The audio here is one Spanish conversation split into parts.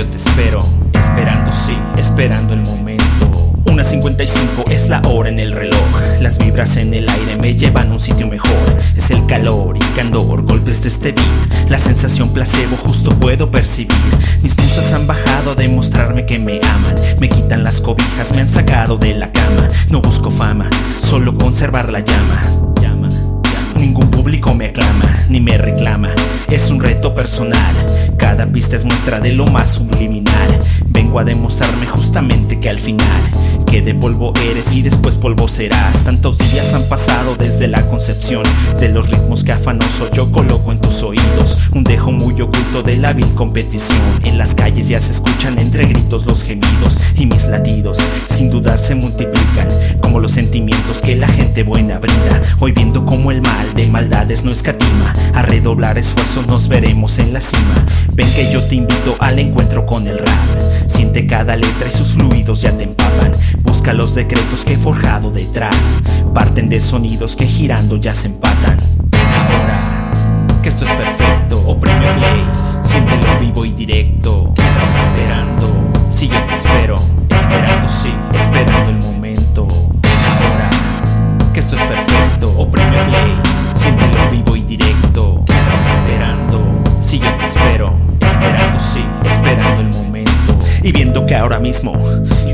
yo te espero, esperando sí, esperando el momento. Una 55 es la hora en el reloj. Las vibras en el aire me llevan a un sitio mejor. Es el calor y candor, golpes de este beat. La sensación placebo justo puedo percibir. Mis musas han bajado a demostrarme que me aman. Me quitan las cobijas, me han sacado de la cama. No busco fama, solo conservar la llama. Público me aclama ni me reclama. Es un reto personal. Cada pista es muestra de lo más subliminal. Vengo a demostrarme justamente que al final que de polvo eres y después polvo serás. Tantos días han pasado desde la concepción de los ritmos que afanoso yo coloco en tus oídos. Un dejo muy oculto de la vil competición. En las calles ya se escuchan entre gritos los gemidos y mis latidos. Sin dudar se multiplican como los sentimientos que la gente buena brinda. Hoy viendo como el mal de maldades no escatima. A redoblar esfuerzos nos veremos en la cima. Ven que yo te invito al encuentro con el rap. Siente cada letra y sus fluidos ya te empapan. Busca los decretos que he forjado detrás. Parten de sonidos que girando ya se empatan. Ven ahora, que esto es perfecto. Oprime play, siéntelo vivo y directo. ¿Qué estás esperando? Si yo te espero, esperando sí, esperando el momento. Ven ahora, que esto es perfecto. Oprime play, siéntelo vivo y directo. ¿Qué estás esperando? Si yo te espero, esperando sí, esperando el momento. Y viendo que ahora mismo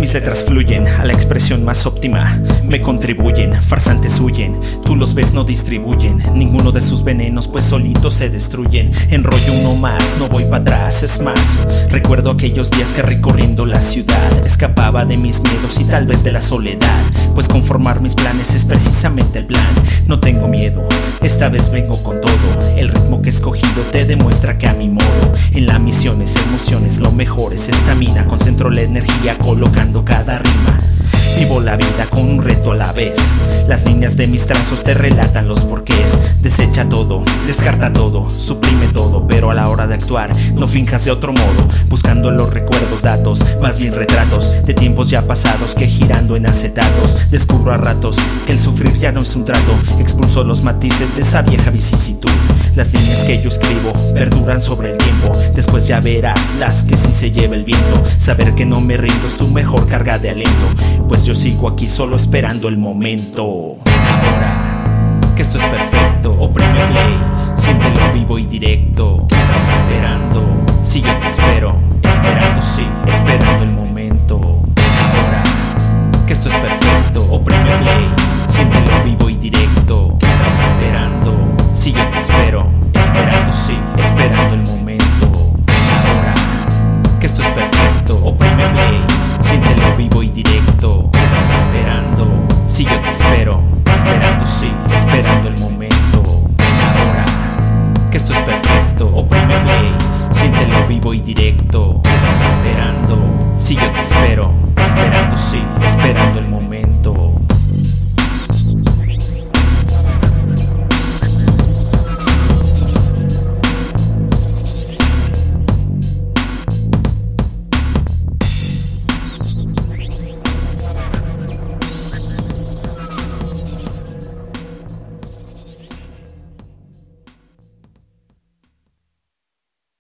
mis letras fluyen a la expresión más óptima, me contribuyen, farsantes huyen, tú los ves no distribuyen, ninguno de sus venenos pues solitos se destruyen. Enrollo uno más, voy para atrás, es más. Recuerdo aquellos días que recorriendo la ciudad escapaba de mis miedos y tal vez de la soledad, pues conformar mis planes es precisamente el plan. No tengo miedo, esta vez vengo con todo. El ritmo que he escogido te demuestra que a mi modo, en la misión es emociones, lo mejor es estamina concentro la energía colocando cada rima. Vivo la vida con un reto a la vez. Las líneas de mis trazos te relatan los porqués. Desecha todo, descarta todo, suprime todo, pero a la hora de actuar no finjas de otro modo. Buscando los recuerdos, datos, más bien retratos de tiempos ya pasados que girando en acetatos. Descubro a ratos que el sufrir ya no es un trato. Expulso los matices de esa vieja vicisitud. Las líneas que yo escribo perduran sobre el tiempo. Después ya verás las que sí se lleva el viento. Saber que no me rindo es tu mejor carga de aliento. Pues yo sigo aquí solo esperando el momento. Ahora que esto es perfecto, oprime play, siéntelo vivo y directo. ¿Qué estás esperando? Si yo te espero, esperando sí, esperando el momento. Ahora que esto es perfecto, oprime play, siéntelo vivo y directo. ¿Qué estás esperando? Si yo te espero, esperando sí, esperando el momento. Perfecto, oprime play, siéntelo vivo y directo. ¿Qué estás esperando? Si yo te espero, esperando sí, esperando el momento.